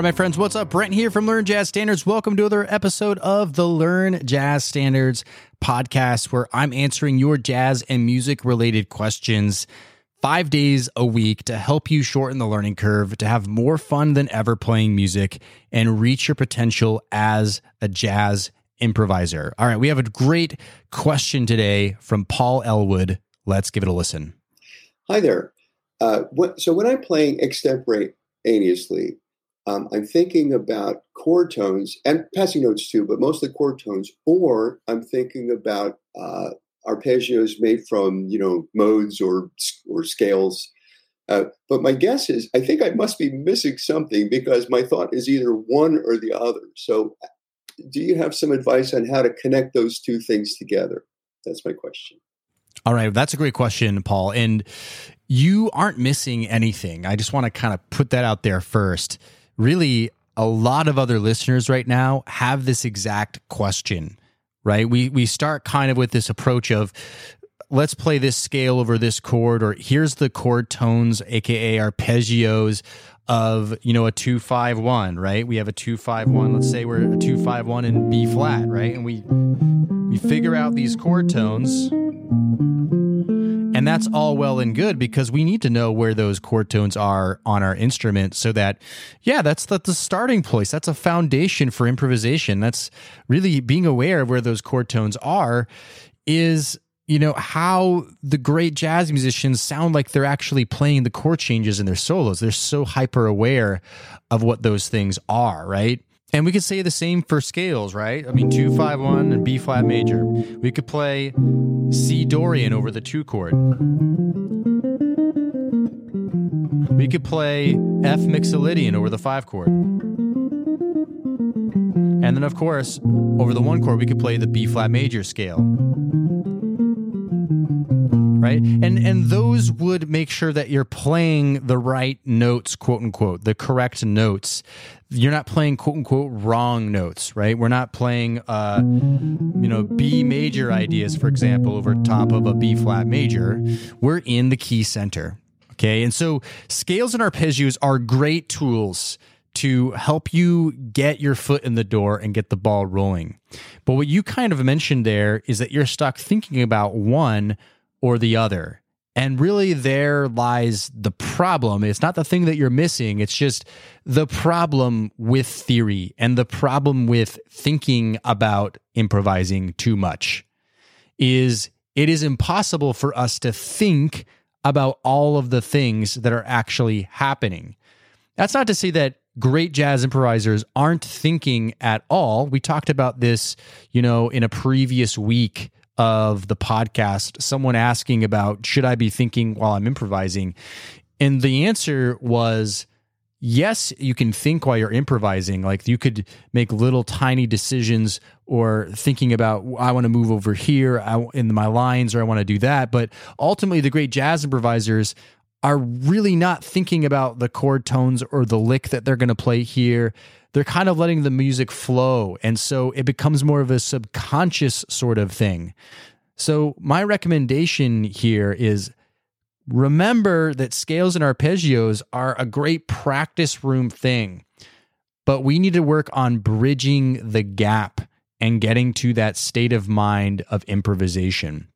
Right, my friends, what's up? Brent here from Learn Jazz Standards. Welcome to another episode of the Learn Jazz Standards podcast, where I'm answering your jazz and music related questions five days a week to help you shorten the learning curve, to have more fun than ever playing music, and reach your potential as a jazz improviser. All right, we have a great question today from Paul Elwood. Let's give it a listen. Hi there. Uh, what, so when I'm playing extemporaneously, um, I'm thinking about chord tones and passing notes too, but mostly chord tones. Or I'm thinking about uh, arpeggios made from you know modes or or scales. Uh, but my guess is, I think I must be missing something because my thought is either one or the other. So, do you have some advice on how to connect those two things together? That's my question. All right, that's a great question, Paul. And you aren't missing anything. I just want to kind of put that out there first really a lot of other listeners right now have this exact question, right? We we start kind of with this approach of let's play this scale over this chord or here's the chord tones aka arpeggios of you know a 251 right? We have a 251 let's say we're a 251 in b flat right? And we we figure out these chord tones and that's all well and good because we need to know where those chord tones are on our instrument so that, yeah, that's the, the starting place. That's a foundation for improvisation. That's really being aware of where those chord tones are is you know how the great jazz musicians sound like they're actually playing the chord changes in their solos they're so hyper aware of what those things are right and we could say the same for scales, right? I mean, two, five, one, and B flat major. We could play C Dorian over the two chord. We could play F Mixolydian over the five chord. And then, of course, over the one chord, we could play the B flat major scale right? And and those would make sure that you're playing the right notes, quote unquote, the correct notes. You're not playing quote unquote wrong notes, right? We're not playing uh you know B major ideas, for example, over top of a B flat major. We're in the key center. Okay. And so scales and arpeggios are great tools to help you get your foot in the door and get the ball rolling. But what you kind of mentioned there is that you're stuck thinking about one or the other. And really, there lies the problem. It's not the thing that you're missing, it's just the problem with theory and the problem with thinking about improvising too much. Is it is impossible for us to think about all of the things that are actually happening. That's not to say that great jazz improvisers aren't thinking at all. We talked about this, you know, in a previous week of the podcast, someone asking about should I be thinking while I'm improvising? And the answer was yes, you can think while you're improvising. Like you could make little tiny decisions or thinking about, I want to move over here in my lines or I want to do that. But ultimately, the great jazz improvisers are really not thinking about the chord tones or the lick that they're going to play here they're kind of letting the music flow. And so it becomes more of a subconscious sort of thing. So, my recommendation here is remember that scales and arpeggios are a great practice room thing, but we need to work on bridging the gap and getting to that state of mind of improvisation.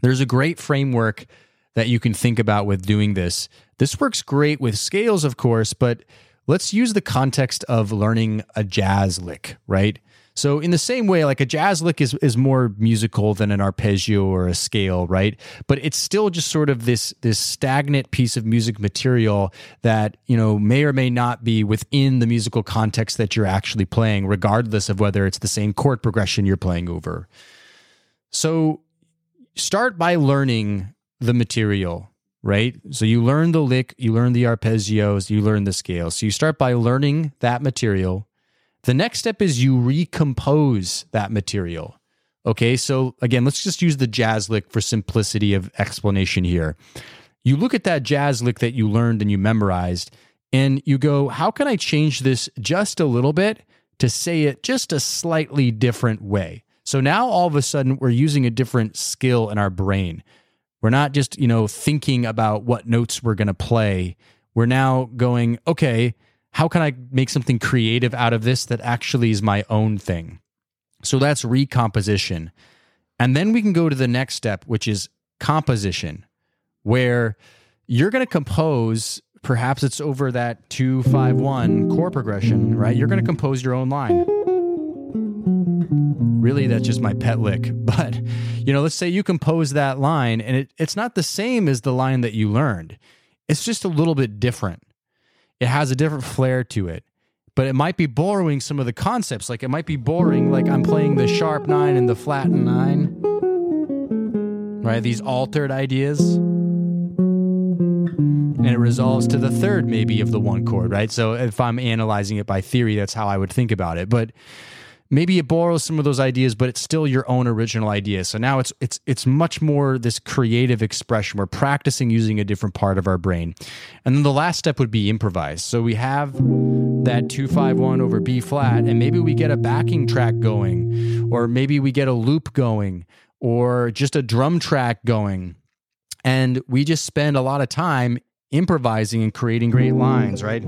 There's a great framework that you can think about with doing this. This works great with scales, of course, but let's use the context of learning a jazz lick, right? So in the same way, like a jazz lick is is more musical than an arpeggio or a scale, right? But it's still just sort of this this stagnant piece of music material that you know may or may not be within the musical context that you're actually playing, regardless of whether it's the same chord progression you're playing over. So start by learning the material right? So you learn the lick, you learn the arpeggios, you learn the scales. So you start by learning that material. The next step is you recompose that material. Okay, so again, let's just use the jazz lick for simplicity of explanation here. You look at that jazz lick that you learned and you memorized, and you go, how can I change this just a little bit to say it just a slightly different way? So now all of a sudden, we're using a different skill in our brain. We're not just, you know, thinking about what notes we're going to play. We're now going, okay, how can I make something creative out of this that actually is my own thing? So that's recomposition. And then we can go to the next step, which is composition, where you're going to compose, perhaps it's over that 251 chord progression, right? You're going to compose your own line. Really, that's just my pet lick. But, you know, let's say you compose that line and it, it's not the same as the line that you learned. It's just a little bit different. It has a different flair to it. But it might be borrowing some of the concepts. Like it might be boring, like I'm playing the sharp nine and the flat nine. Right? These altered ideas. And it resolves to the third, maybe, of the one chord, right? So if I'm analyzing it by theory, that's how I would think about it. But maybe it borrows some of those ideas but it's still your own original idea. So now it's it's it's much more this creative expression. We're practicing using a different part of our brain. And then the last step would be improvise. So we have that 251 over b flat and maybe we get a backing track going or maybe we get a loop going or just a drum track going. And we just spend a lot of time improvising and creating great lines right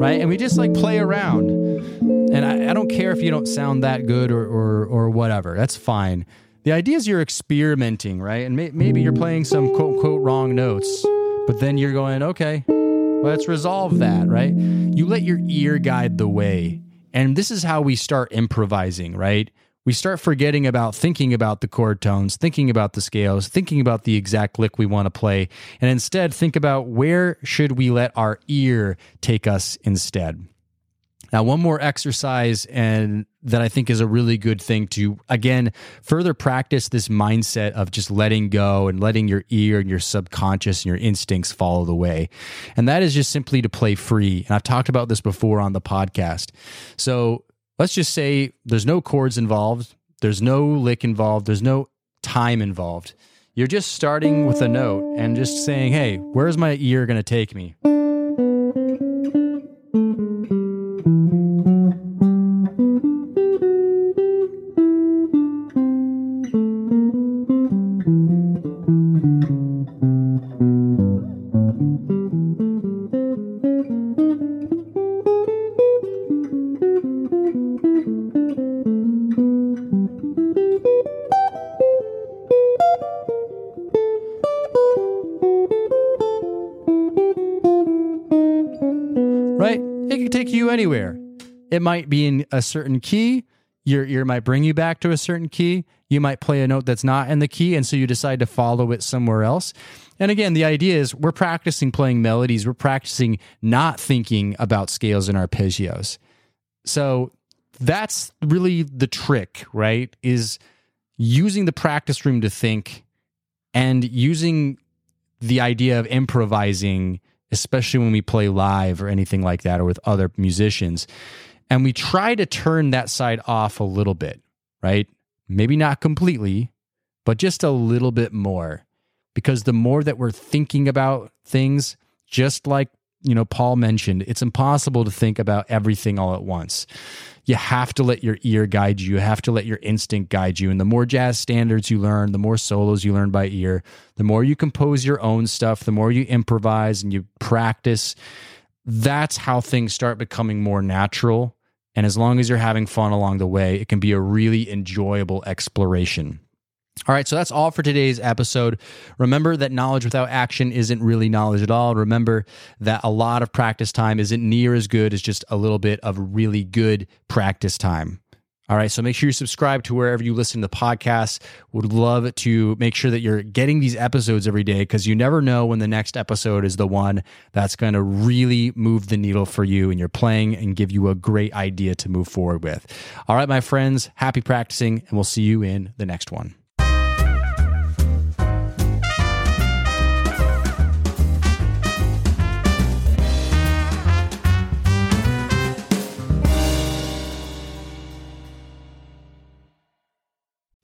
right? And we just like play around. And I, I don't care if you don't sound that good or, or, or whatever. That's fine. The idea is you're experimenting, right? And may, maybe you're playing some quote unquote wrong notes, but then you're going, okay, let's resolve that, right? You let your ear guide the way. And this is how we start improvising, right? We start forgetting about thinking about the chord tones, thinking about the scales, thinking about the exact lick we want to play, and instead think about where should we let our ear take us instead. Now, one more exercise and that I think is a really good thing to again further practice this mindset of just letting go and letting your ear and your subconscious and your instincts follow the way. And that is just simply to play free. And I've talked about this before on the podcast. So let's just say there's no chords involved, there's no lick involved, there's no time involved. You're just starting with a note and just saying, hey, where's my ear going to take me? It might be in a certain key. Your ear might bring you back to a certain key. You might play a note that's not in the key, and so you decide to follow it somewhere else. And again, the idea is we're practicing playing melodies. We're practicing not thinking about scales and arpeggios. So that's really the trick, right? Is using the practice room to think and using the idea of improvising especially when we play live or anything like that or with other musicians. And we try to turn that side off a little bit, right? Maybe not completely, but just a little bit more. Because the more that we're thinking about things, just like you know Paul mentioned, it's impossible to think about everything all at once you have to let your ear guide you. You have to let your instinct guide you. And the more jazz standards you learn, the more solos you learn by ear, the more you compose your own stuff, the more you improvise and you practice. That's how things start becoming more natural And as long as you're having fun along the way, it can be a really enjoyable exploration. All right, so that's all for today's episode. Remember that knowledge without action isn't really knowledge at all. Remember that a lot of practice time isn't near as good as just a little bit of really good practice time. All right, so make sure you subscribe to wherever you listen to podcasts. Would love to make sure that you're getting these episodes every day because you never know when the next episode is the one that's going to really move the needle for you and you're playing and give you a great idea to move forward with. All right, my friends, happy practicing, and we'll see you in the next one.